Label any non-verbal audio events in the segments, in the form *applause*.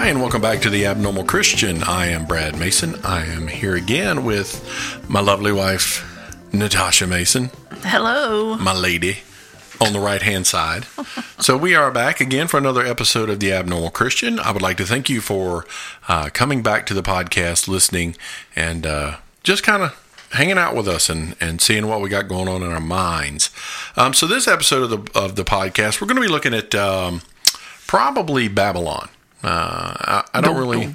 Hi, and welcome back to the Abnormal Christian. I am Brad Mason. I am here again with my lovely wife, Natasha Mason, Hello. my lady, on the right hand side. *laughs* so, we are back again for another episode of the Abnormal Christian. I would like to thank you for uh, coming back to the podcast, listening, and uh, just kind of hanging out with us and, and seeing what we got going on in our minds. Um, so, this episode of the, of the podcast, we're going to be looking at um, probably Babylon. Uh, I, I don't really.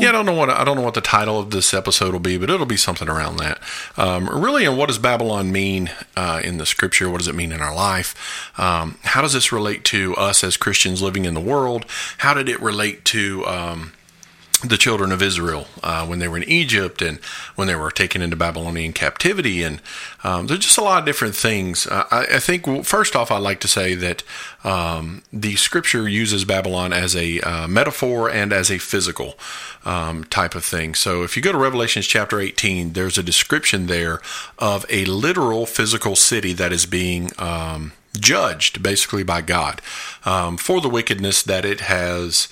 Yeah, I don't know what I don't know what the title of this episode will be, but it'll be something around that. Um, really, and what does Babylon mean uh, in the Scripture? What does it mean in our life? Um, how does this relate to us as Christians living in the world? How did it relate to um, the children of Israel uh, when they were in Egypt and when they were taken into Babylonian captivity. And um, there's just a lot of different things. Uh, I, I, think, well, first off, I'd like to say that um, the scripture uses Babylon as a uh, metaphor and as a physical um, type of thing. So if you go to Revelations chapter 18, there's a description there of a literal physical city that is being um, judged basically by God um, for the wickedness that it has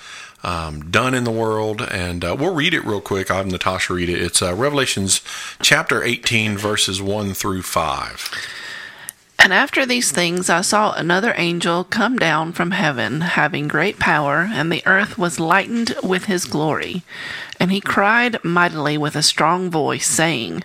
um, done in the world. And uh, we'll read it real quick. I'll have Natasha read it. It's uh, Revelations chapter 18, verses 1 through 5. And after these things, I saw another angel come down from heaven, having great power, and the earth was lightened with his glory. And he cried mightily with a strong voice, saying,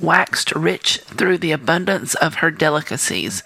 waxed rich through the abundance of her delicacies.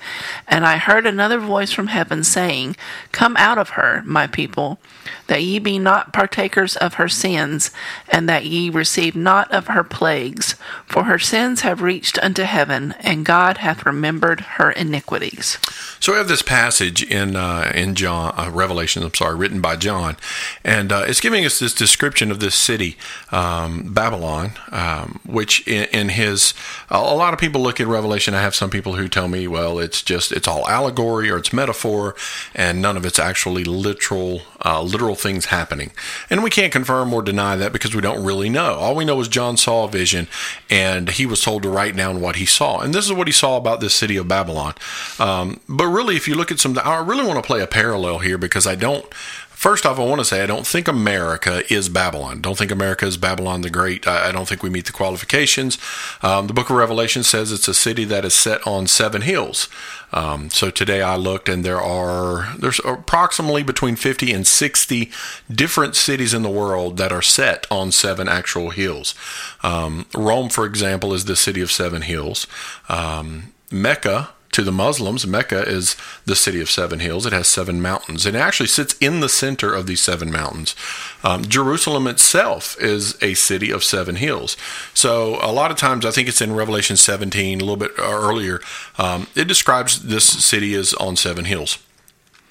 And I heard another voice from heaven saying, Come out of her, my people, that ye be not partakers of her sins, and that ye receive not of her plagues, for her sins have reached unto heaven, and God hath remembered her iniquities. So we have this passage in uh, in John uh, Revelation. I'm sorry, written by John, and uh, it's giving us this description of this city, um, Babylon, um, which in, in his a lot of people look at Revelation. I have some people who tell me, well, it's just it's all allegory or it's metaphor, and none of it's actually literal uh, literal things happening. And we can't confirm or deny that because we don't really know. All we know is John saw a vision, and he was told to write down what he saw, and this is what he saw about this city of Babylon. Um, but really, if you look at some, I really want to play a parallel here because I don't. First off, I want to say I don't think America is Babylon. Don't think America is Babylon the Great. I, don't think we meet the qualifications. Um, the Book of Revelation says it's a city that is set on seven hills. Um, so today I looked, and there are there's approximately between 50 and 60 different cities in the world that are set on seven actual hills. Um, Rome, for example, is the city of seven hills. Um, Mecca to the Muslims, Mecca is the city of seven hills. It has seven mountains. It actually sits in the center of these seven mountains. Um, Jerusalem itself is a city of seven hills. So a lot of times, I think it's in Revelation 17, a little bit earlier, um, it describes this city as on seven hills.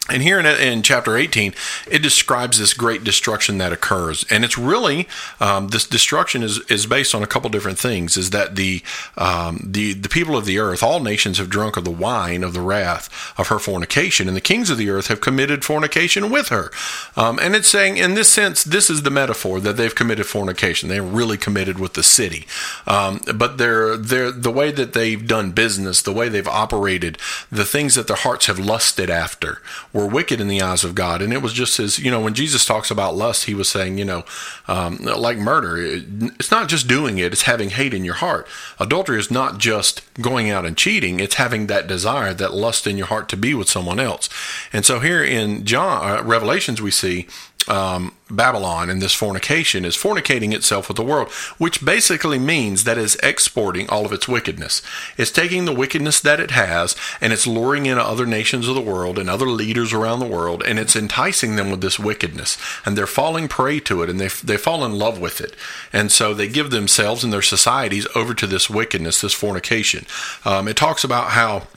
And here in, in, chapter 18, it describes this great destruction that occurs. And it's really, um, this destruction is, is based on a couple different things. Is that the, um, the, the people of the earth, all nations have drunk of the wine of the wrath of her fornication, and the kings of the earth have committed fornication with her. Um, and it's saying, in this sense, this is the metaphor that they've committed fornication. They're really committed with the city. Um, but they're, they're, the way that they've done business, the way they've operated, the things that their hearts have lusted after, were wicked in the eyes of God. And it was just as, you know, when Jesus talks about lust, he was saying, you know, um, like murder, it's not just doing it, it's having hate in your heart. Adultery is not just going out and cheating, it's having that desire, that lust in your heart to be with someone else. And so here in John, uh, Revelations, we see um, Babylon and this fornication is fornicating itself with the world, which basically means that it's exporting all of its wickedness. It's taking the wickedness that it has and it's luring in other nations of the world and other leaders around the world and it's enticing them with this wickedness and they're falling prey to it and they, they fall in love with it. And so they give themselves and their societies over to this wickedness, this fornication. Um, it talks about how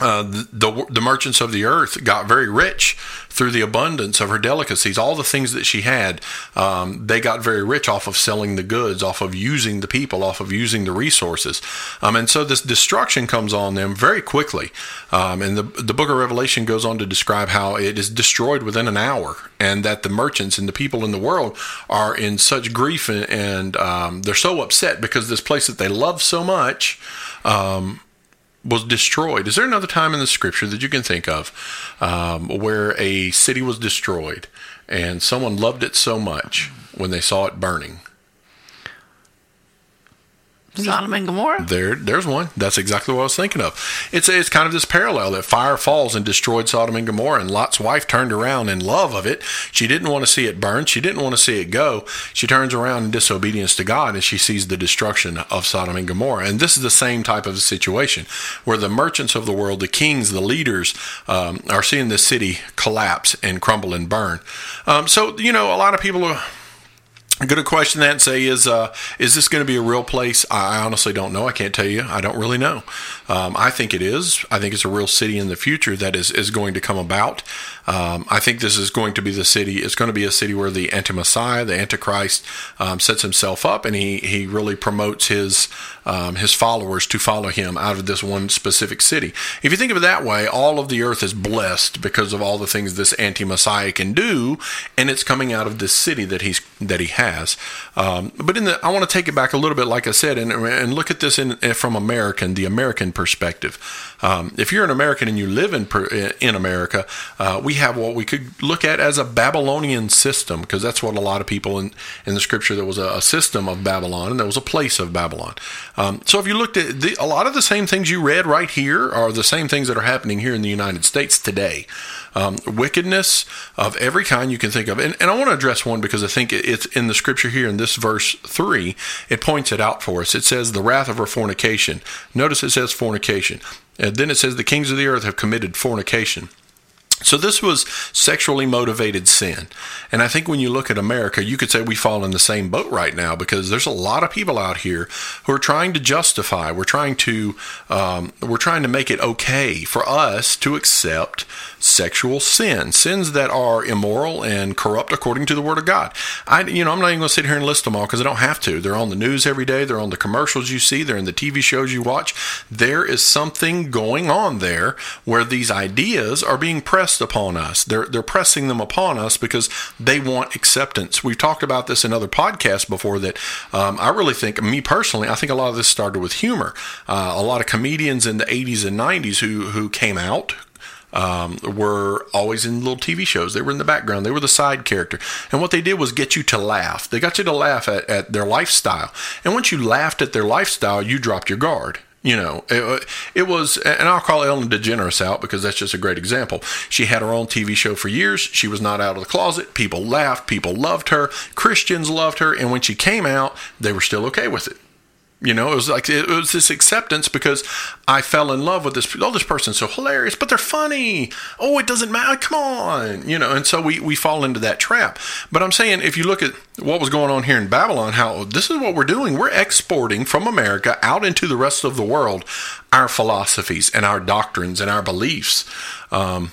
uh, the, the, merchants of the earth got very rich through the abundance of her delicacies. All the things that she had, um, they got very rich off of selling the goods, off of using the people, off of using the resources. Um, and so this destruction comes on them very quickly. Um, and the, the book of Revelation goes on to describe how it is destroyed within an hour, and that the merchants and the people in the world are in such grief and, and um, they're so upset because this place that they love so much um, was destroyed. Is there another time in the scripture that you can think of um, where a city was destroyed and someone loved it so much when they saw it burning? Sodom and Gomorrah. There, there's one. That's exactly what I was thinking of. It's it's kind of this parallel that fire falls and destroyed Sodom and Gomorrah, and Lot's wife turned around in love of it. She didn't want to see it burn. She didn't want to see it go. She turns around in disobedience to God, and she sees the destruction of Sodom and Gomorrah. And this is the same type of situation where the merchants of the world, the kings, the leaders, um, are seeing this city collapse and crumble and burn. Um, so you know, a lot of people are I'm going to question that and say, is uh, is this going to be a real place? I honestly don't know. I can't tell you. I don't really know. Um, I think it is. I think it's a real city in the future that is, is going to come about. Um, I think this is going to be the city. It's going to be a city where the anti-Messiah, the Antichrist, um, sets himself up, and he he really promotes his um, his followers to follow him out of this one specific city. If you think of it that way, all of the earth is blessed because of all the things this anti-Messiah can do, and it's coming out of this city that he's that he has. Um, but in the, I want to take it back a little bit, like I said, and and look at this in from American, the American perspective. Um, if you're an American and you live in in America, uh, we have what we could look at as a Babylonian system, because that's what a lot of people in, in the scripture there was a, a system of Babylon and there was a place of Babylon. Um, so if you looked at the, a lot of the same things you read right here are the same things that are happening here in the United States today. Um, wickedness of every kind you can think of. And, and I want to address one because I think it's in the scripture here in this verse 3, it points it out for us. It says, the wrath of her fornication. Notice it says fornication. And then it says, the kings of the earth have committed fornication. So this was sexually motivated sin. And I think when you look at America, you could say we fall in the same boat right now because there's a lot of people out here who are trying to justify. We're trying to um, we're trying to make it okay for us to accept sexual sin, sins that are immoral and corrupt according to the Word of God. I, you know, I'm not even going to sit here and list them all because I don't have to. They're on the news every day. They're on the commercials you see. They're in the TV shows you watch. There is something going on there where these ideas are being pressed upon us. They're they're pressing them upon us because they want acceptance. We've talked about this in other podcasts before. That um, I really think, me personally, I think a lot of this started with humor. Uh, a lot of comedians in the 80s and 90s who who came out um, were always in little TV shows. They were in the background. They were the side character. And what they did was get you to laugh. They got you to laugh at, at their lifestyle. And once you laughed at their lifestyle, you dropped your guard. You know, it, it, was, and I'll call Ellen DeGeneres out because that's just a great example. She had her own TV show for years. She was not out of the closet. People laughed. People loved her. Christians loved her. And when she came out, they were still okay with it. You know, it was like it was this acceptance because I fell in love with this. Oh, this person's so hilarious, but they're funny. Oh, it doesn't matter. Come on, you know. And so we we fall into that trap. But I'm saying if you look at what was going on here in Babylon, how this is what we're doing. We're exporting from America out into the rest of the world our philosophies and our doctrines and our beliefs. Um,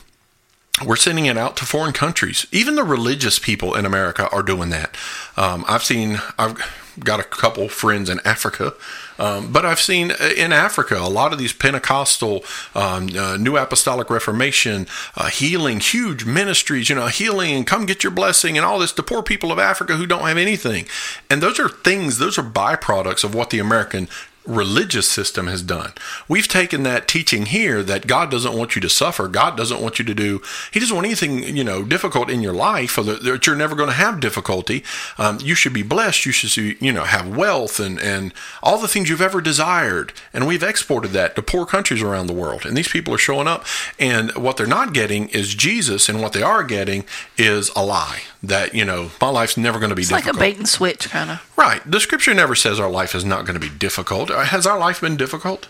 we're sending it out to foreign countries. Even the religious people in America are doing that. Um, I've seen. I've got a couple friends in Africa, um, but I've seen uh, in Africa a lot of these Pentecostal, um, uh, New Apostolic Reformation, uh, healing, huge ministries, you know, healing and come get your blessing and all this. The poor people of Africa who don't have anything. And those are things, those are byproducts of what the American religious system has done. We've taken that teaching here that God doesn't want you to suffer. God doesn't want you to do, He doesn't want anything, you know, difficult in your life or that you're never going to have difficulty. Um, you should be blessed. You should, you know, have wealth and, and all the things you've ever desired. And we've exported that to poor countries around the world. And these people are showing up. And what they're not getting is Jesus. And what they are getting is a lie that, you know, my life's never going to be it's difficult. like a bait and switch kind of. Right. The scripture never says our life is not going to be difficult. Has our life been difficult?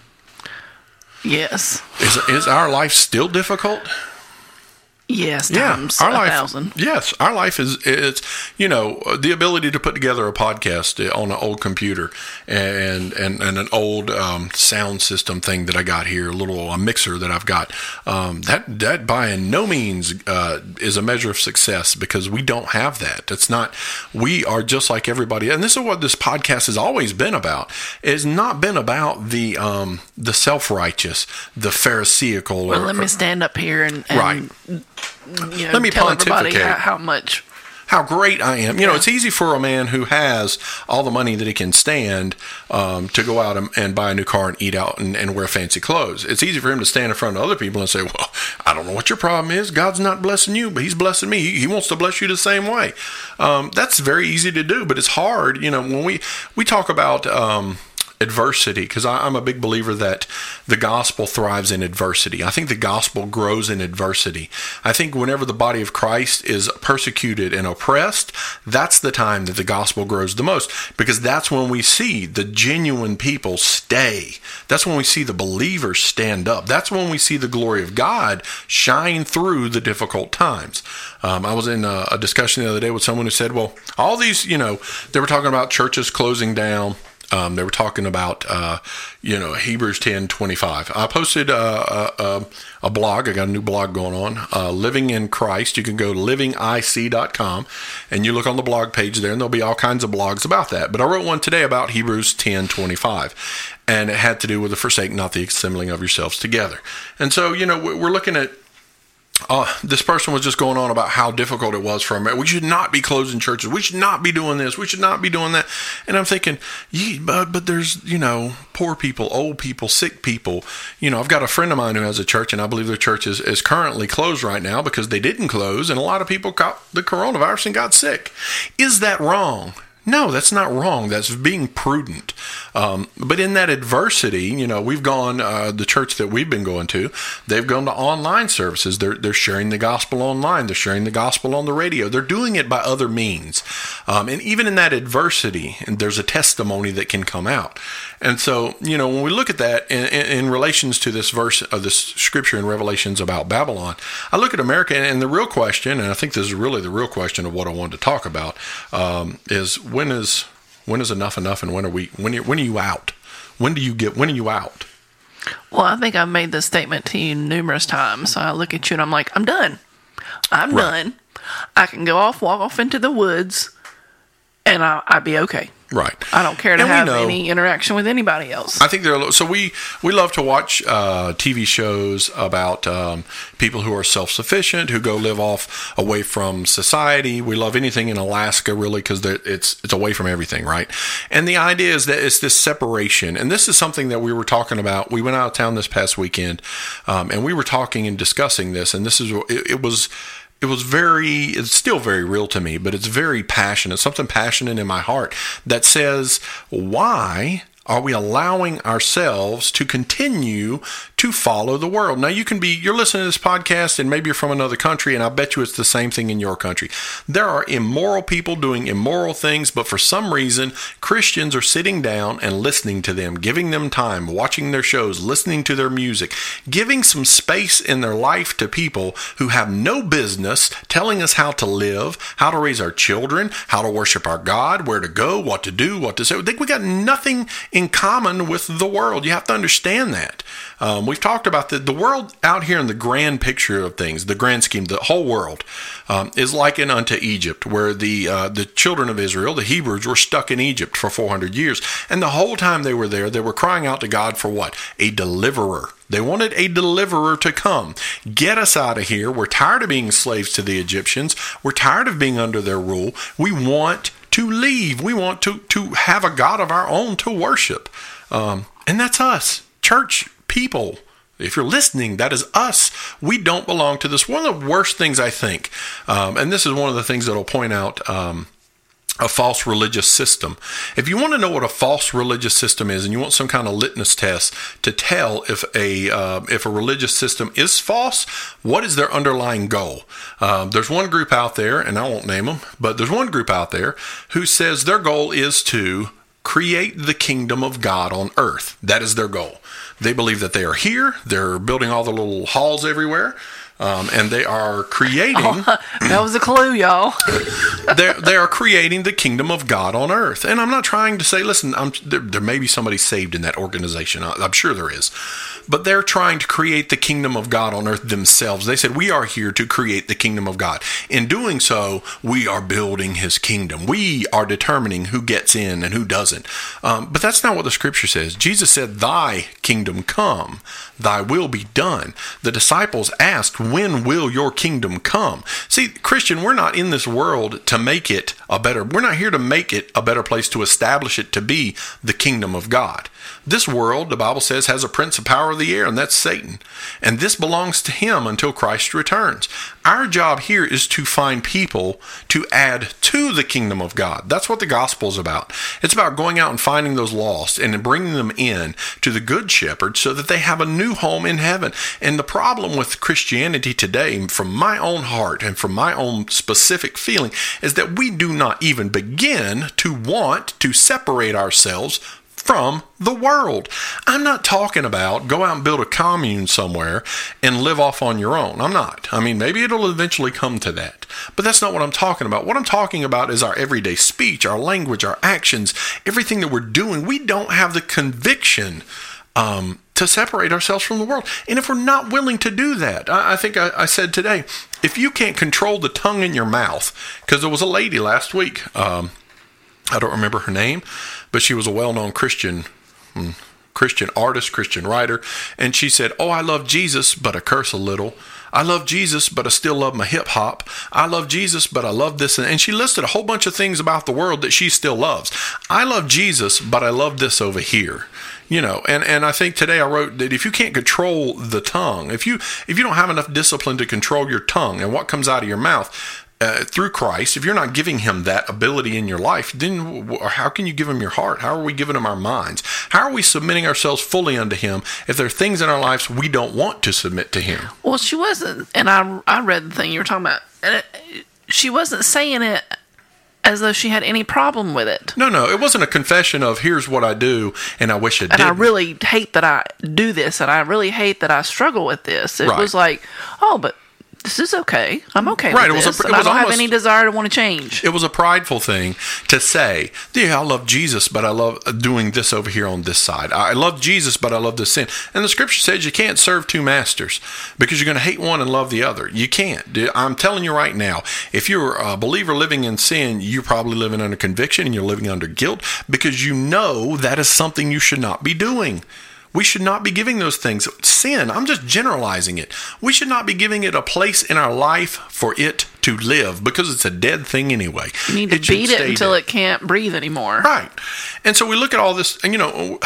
Yes. Is, is our life still difficult? Yes, times our a life. thousand. Yes, our life is it's you know the ability to put together a podcast on an old computer and and, and an old um, sound system thing that I got here, a little a mixer that I've got. Um, that that by no means uh, is a measure of success because we don't have that. It's not. We are just like everybody, and this is what this podcast has always been about. It's not been about the um, the self righteous, the pharisaical. Well, or, let me stand up here and, and Right. You know, Let me tell everybody pontificate. how, how much. how great I am. You know, it's easy for a man who has all the money that he can stand um, to go out and, and buy a new car and eat out and, and wear fancy clothes. It's easy for him to stand in front of other people and say, Well, I don't know what your problem is. God's not blessing you, but He's blessing me. He, he wants to bless you the same way. Um, that's very easy to do, but it's hard. You know, when we, we talk about. Um, adversity because I'm a big believer that the gospel thrives in adversity. I think the gospel grows in adversity. I think whenever the body of Christ is persecuted and oppressed, that's the time that the gospel grows the most because that's when we see the genuine people stay. That's when we see the believers stand up. That's when we see the glory of God shine through the difficult times. Um, I was in a, a discussion the other day with someone who said, well, all these, you know, they were talking about churches closing down. Um, they were talking about, uh, you know, Hebrews ten twenty five. I posted uh, a, a, a blog. I got a new blog going on, uh, Living in Christ. You can go to livingic.com and you look on the blog page there, and there'll be all kinds of blogs about that. But I wrote one today about Hebrews ten twenty five, and it had to do with the forsake not the assembling of yourselves together. And so, you know, we're looking at uh, this person was just going on about how difficult it was for America. We should not be closing churches. We should not be doing this. We should not be doing that. And I'm thinking, yeah, but, but there's, you know, poor people, old people, sick people. You know, I've got a friend of mine who has a church, and I believe their church is, is currently closed right now because they didn't close, and a lot of people caught the coronavirus and got sick. Is that wrong? No, that's not wrong. That's being prudent. Um, but in that adversity, you know, we've gone, uh, the church that we've been going to, they've gone to online services. They're, they're sharing the gospel online. They're sharing the gospel on the radio. They're doing it by other means. Um, and even in that adversity, there's a testimony that can come out. And so, you know, when we look at that in, in, in relations to this verse of this scripture in Revelations about Babylon, I look at America and, and the real question, and I think this is really the real question of what I wanted to talk about, um, is when is when is enough enough, and when are we when are, when are you out? When do you get when are you out? Well, I think I've made this statement to you numerous times. So I look at you and I'm like, I'm done. I'm Right. done. I can go off, walk off into the woods, and I, I'd be okay. Right. I don't care to And have any interaction with anybody else. I think there are so we we love to watch uh, TV shows about um, people who are self sufficient who go live off away from society. We love anything in Alaska really because it's it's away from everything, right? And the idea is that it's this separation, and this is something that we were talking about. We went out of town this past weekend, um, and we were talking and discussing this, and this is it, it was it was very it's still very real to me but it's very passionate something passionate in my heart that says why are we allowing ourselves to continue to follow the world now you can be you're listening to this podcast and maybe you're from another country and i bet you it's the same thing in your country there are immoral people doing immoral things but for some reason christians are sitting down and listening to them giving them time watching their shows listening to their music giving some space in their life to people who have no business telling us how to live, how to raise our children, how to worship our God, where to go, what to do, what to say. Think we got nothing in common with the world. You have to understand that. Um, we've talked about the, the world out here in the grand picture of things, the grand scheme, the whole world um, is likened unto Egypt, where the uh, the children of Israel, the Hebrews, were stuck in Egypt for 400 years, and the whole time they were there, they were crying out to God for what? A deliverer. They wanted a deliverer to come. Get us out of here. We're tired of being slaves to the Egyptians. We're tired of being under their rule. We want to leave. We want to, to have a God of our own to worship. Um, and that's us, church people. If you're listening, that is us. We don't belong to this. One of the worst things I think, um, and this is one of the things that will point out. Um, a false religious system. If you want to know what a false religious system is, and you want some kind of litmus test to tell if a uh, if a religious system is false, what is their underlying goal? Um, there's one group out there, and I won't name them, but there's one group out there who says their goal is to create the kingdom of God on earth. That is their goal. They believe that they are here. They're building all the little halls everywhere. Um, and they are creating *laughs* that was a clue, y'all. *laughs* they are creating the kingdom of God on earth. And I'm not trying to say, listen, I'm, there, there may be somebody saved in that organization. I- I'm sure there is. But they're trying to create the kingdom of God on earth themselves. They said, we are here to create the kingdom of God. In doing so, we are building his kingdom. We are determining who gets in and who doesn't. Um, but that's not what the scripture says. Jesus said, Thy kingdom come, thy will be done. The disciples asked, When will your kingdom come? See, Christian, we're not in this world to make it a better, we're not here to make it a better place to establish it to be the kingdom of God. This world, the Bible says, has a prince of power of the air, and that's Satan. And this belongs to him until Christ returns. Our job here is to find people to add to the kingdom of God. That's what the gospel is about. It's about going out and finding those lost and bringing them in to the good shepherd so that they have a new home in heaven. And the problem with Christianity today, from my own heart and from my own specific feeling, is that we do not even begin to want to separate ourselves from the world. I'm not talking about go out and build a commune somewhere and live off on your own. I'm not. I mean, maybe it'll eventually come to that. But that's not what I'm talking about. What I'm talking about is our everyday speech, our language, our actions, everything that we're doing. We don't have the conviction um, to separate ourselves from the world. And if we're not willing to do that, I, I think I, I, said today, if you can't control the tongue in your mouth, because there was a lady last week, um, I don't remember her name, but she was a well-known Christian hmm, Christian artist, Christian writer, and she said, "Oh, I love Jesus, but I curse a little. I love Jesus, but I still love my hip hop. I love Jesus, but I love this." And she listed a whole bunch of things about the world that she still loves. I love Jesus, but I love this over here. You know, and, and I think today I wrote that if you can't control the tongue, if you if you don't have enough discipline to control your tongue and what comes out of your mouth, uh, through Christ, if you're not giving him that ability in your life, then how can you give him your heart? How are we giving him our minds? How are we submitting ourselves fully unto him if there are things in our lives we don't want to submit to him? Well, she wasn't, and I I read the thing you were talking about, it, she wasn't saying it as though she had any problem with it. No, no, it wasn't a confession of here's what I do and I wish I did. And I really hate that I do this, and I really hate that I struggle with this. It Right. was like, oh, but this is okay. I'm okay Right, it was a- it and I don't have any desire to want to change. It was a prideful thing to say, yeah, I love Jesus, but I love uh, doing this over here on this side. I love Jesus, but I love this sin. And the scripture says you can't serve two masters because you're going to hate one and love the other. You can't. I'm telling you right now, if you're a believer living in sin, you're probably living under conviction and you're living under guilt because you know that is something you should not be doing. We should not be giving those things sin. I'm just generalizing it. We should not be giving it a place in our life for it to live because it's a dead thing anyway. You need to It beat it until dead. it can't breathe anymore. Right. And so we look at all this, and you know,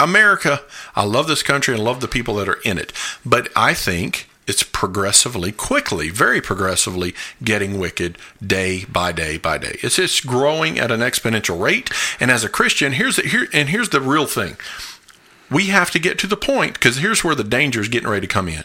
America, I love this country and love the people that are in it. But I think it's progressively, quickly, very progressively getting wicked day by day by day. It's just growing at an exponential rate. And as a Christian, here's the, here and here's the real thing. We have to get to the point because here's where the danger is getting ready to come in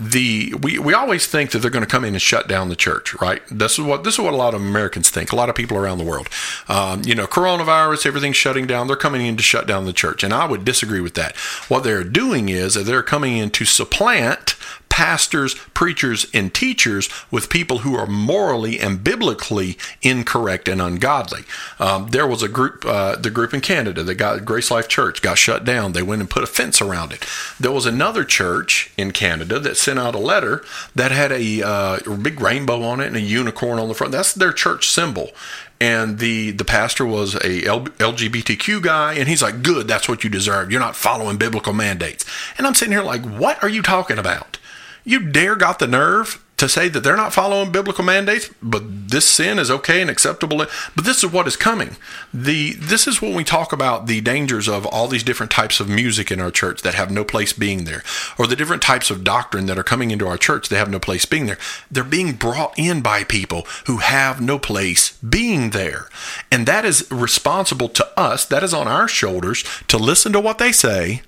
the we, we always think that they're going to come in and shut down the church, right? This is what this is what a lot of Americans think. A lot of people around the world, um, you know, coronavirus, everything's shutting down. They're coming in to shut down the church, and I would disagree with that. What they're doing is that they're coming in to supplant pastors, preachers, and teachers with people who are morally and biblically incorrect and ungodly. Um, there was a group, uh, the group in Canada that got Grace Life Church got shut down. They went and put a fence around it. There was another church in Canada that sent out a letter that had a, uh, a big rainbow on it and a unicorn on the front. That's their church symbol and the the pastor was a L- LGBTQ guy, and he's like, "Good, that's what you deserve. You're not following biblical mandates." And I'm sitting here like, "What are you talking about? You dare got the nerve to say that they're not following biblical mandates, but this sin is okay and acceptable. But this is what is coming. The this is when we talk about the dangers of all these different types of music in our church that have no place being there, or the different types of doctrine that are coming into our church that have no place being there. They're being brought in by people who have no place being there, and that is responsible to us. That is on our shoulders to listen to what they say,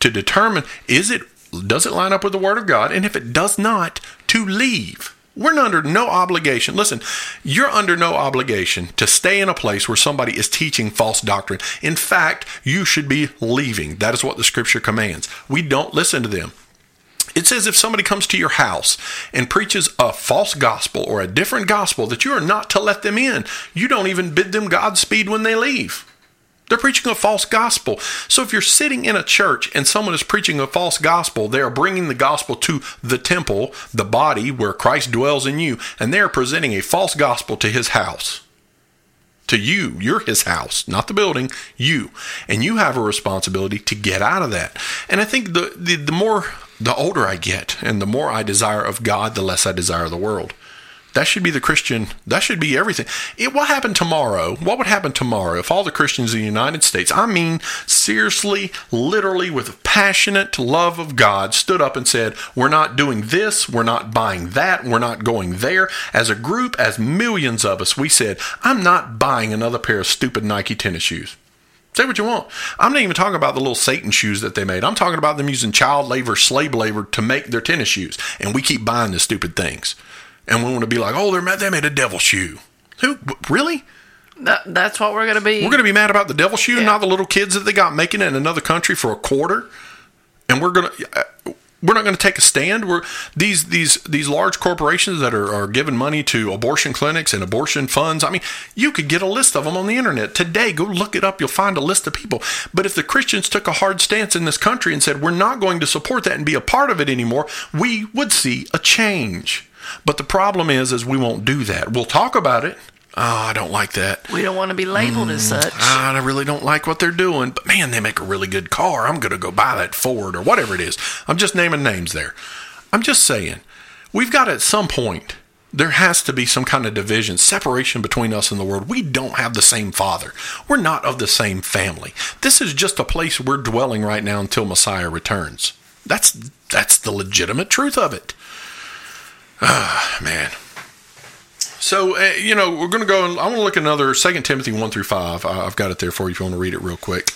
to determine is it does it line up with the Word of God? And if it does not, to leave. We're under no obligation. Listen, you're under no obligation to stay in a place where somebody is teaching false doctrine. In fact, you should be leaving. That is what the scripture commands. We don't listen to them. It says if somebody comes to your house and preaches a false gospel or a different gospel, that you are not to let them in. You don't even bid them Godspeed when they leave. They're preaching a false gospel. So if you're sitting in a church and someone is preaching a false gospel, they are bringing the gospel to the temple, the body where Christ dwells in you, and they are presenting a false gospel to his house. To you, you're his house, not the building, you. And you have a responsibility to get out of that. And I think the, the, the more the older I get and the more I desire of God, the less I desire the world. That should be the Christian, that should be everything. It, what happened tomorrow? What would happen tomorrow if all the Christians in the United States, I mean, seriously, literally, with passionate love of God, stood up and said, We're not doing this, we're not buying that, we're not going there. As a group, as millions of us, we said, I'm not buying another pair of stupid Nike tennis shoes. Say what you want. I'm not even talking about the little Satan shoes that they made. I'm talking about them using child labor, slave labor to make their tennis shoes. And we keep buying the stupid things. And we want to be like, oh, they're they made a devil shoe. Who? Really? That, that's what we're going to be. We're going to be mad about the devil shoe, yeah. not the little kids that they got making it in another country for a quarter. And we're going to. Uh, we're not going to take a stand. We're these these these large corporations that are, are giving money to abortion clinics and abortion funds. I mean, you could get a list of them on the internet today. Go look it up. You'll find a list of people. But if the Christians took a hard stance in this country and said we're not going to support that and be a part of it anymore, we would see a change. But the problem is, is we won't do that. We'll talk about it. Oh, I don't like that. We don't want to be labeled mm, as such. I really don't like what they're doing, but man, they make a really good car. I'm going to go buy that Ford or whatever it is. I'm just naming names there. I'm just saying, we've got at some point, there has to be some kind of division, separation between us and the world. We don't have the same father. We're not of the same family. This is just a place we're dwelling right now until Messiah returns. That's that's the legitimate truth of it. Ah, man. So, uh, you know, we're going to go and I want to look at another Second Timothy 1 through 5. I've got it there for you if you want to read it real quick.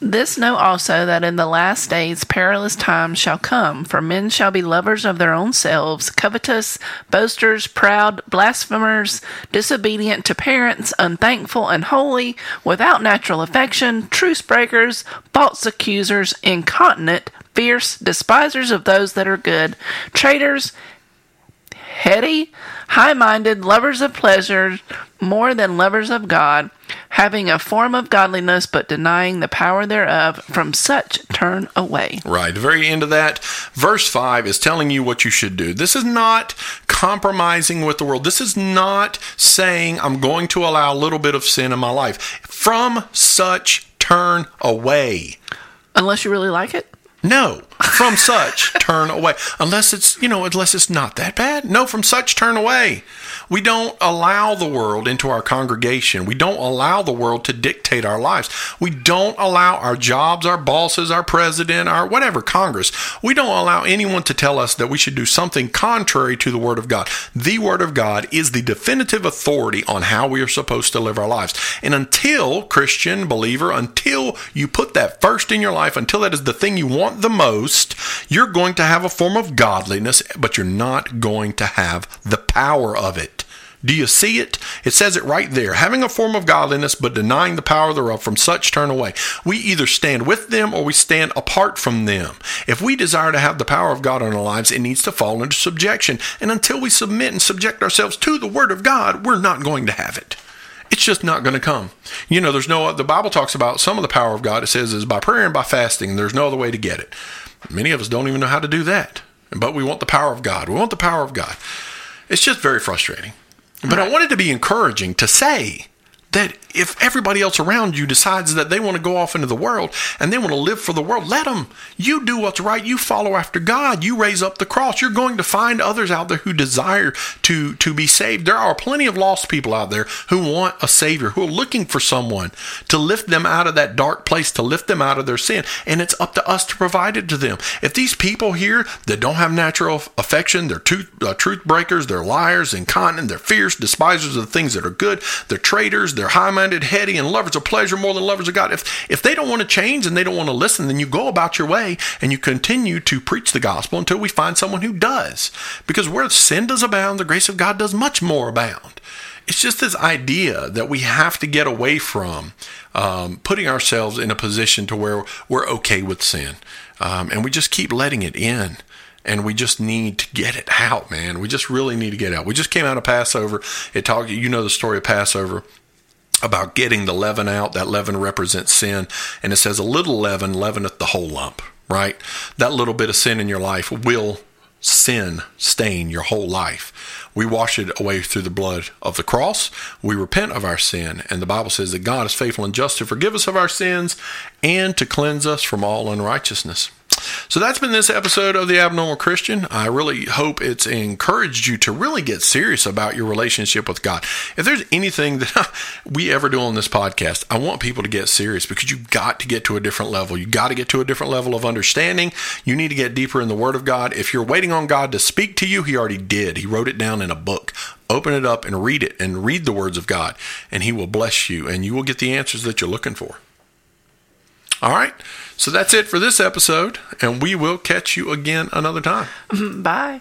This know also that in the last days perilous times shall come, for men shall be lovers of their own selves, covetous, boasters, proud, blasphemers, disobedient to parents, unthankful, and unholy, without natural affection, truce breakers, false accusers, incontinent, fierce, despisers of those that are good, traitors, heady, high minded, lovers of pleasure more than lovers of God, having a form of godliness but denying the power thereof. From such turn away. Right. The very end of that, verse 5 is telling you what you should do. This is not compromising with the world. This is not saying I'm going to allow a little bit of sin in my life. From such turn away. Unless you really like it? No, from such turn away. Unless it's, you know, unless it's not that bad. No, from such turn away. We don't allow the world into our congregation. We don't allow the world to dictate our lives. We don't allow our jobs, our bosses, our president, our whatever, Congress. We don't allow anyone to tell us that we should do something contrary to the Word of God. The Word of God is the definitive authority on how we are supposed to live our lives. And until, Christian, believer, until you put that first in your life, until that is the thing you want the most, you're going to have a form of godliness, but you're not going to have the power of it. Do you see it? It says it right there. Having a form of godliness, but denying the power thereof, from such turn away. We either stand with them or we stand apart from them. If we desire to have the power of God in our lives, it needs to fall into subjection. And until we submit and subject ourselves to the Word of God, we're not going to have it. It's just not going to come. You know, there's no, the Bible talks about some of the power of God. It says is by prayer and by fasting. There's no other way to get it. Many of us don't even know how to do that. But we want the power of God. We want the power of God. It's just very frustrating. But I wanted to be encouraging to say that if everybody else around you decides that they want to go off into the world and they want to live for the world, let them. You do what's right. You follow after God. You raise up the cross. You're going to find others out there who desire to, to be saved. There are plenty of lost people out there who want a Savior, who are looking for someone to lift them out of that dark place, to lift them out of their sin. And it's up to us to provide it to them. If these people here that don't have natural affection, they're truth, uh, truth breakers, they're liars, incontinent, they're fierce, despisers of the things that are good, they're traitors, they're high minded, heady, and lovers of pleasure more than lovers of God. If, if they don't want to change and they don't want to listen, then you go about your way and you continue to preach the gospel until we find someone who does. Because where sin does abound, the grace of God does much more abound. it's just this idea that we have to get away from um, putting ourselves in a position to where we're okay with sin, um, and we just keep letting it in. And we just need to get it out, man. We just really need to get out. We just came out of Passover. It talked, you know, the story of Passover about getting the leaven out. That leaven represents sin. And it says, a little leaven leaveneth the whole lump, right? That little bit of sin in your life will sin stain your whole life. We wash it away through the blood of the cross. We repent of our sin. And the Bible says that God is faithful and just to forgive us of our sins and to cleanse us from all unrighteousness. So that's been this episode of The Abnormal Christian. I really hope it's encouraged you to really get serious about your relationship with God. If there's anything that *laughs* we ever do on this podcast, I want people to get serious because you've got to get to a different level. You've got to get to a different level of understanding. You need to get deeper in the Word of God. If you're waiting on God to speak to you, He already did. He wrote it down in a book. Open it up and read it and read the words of God, and He will bless you and you will get the answers that you're looking for. All right. So that's it for this episode, and we will catch you again another time. *laughs* Bye.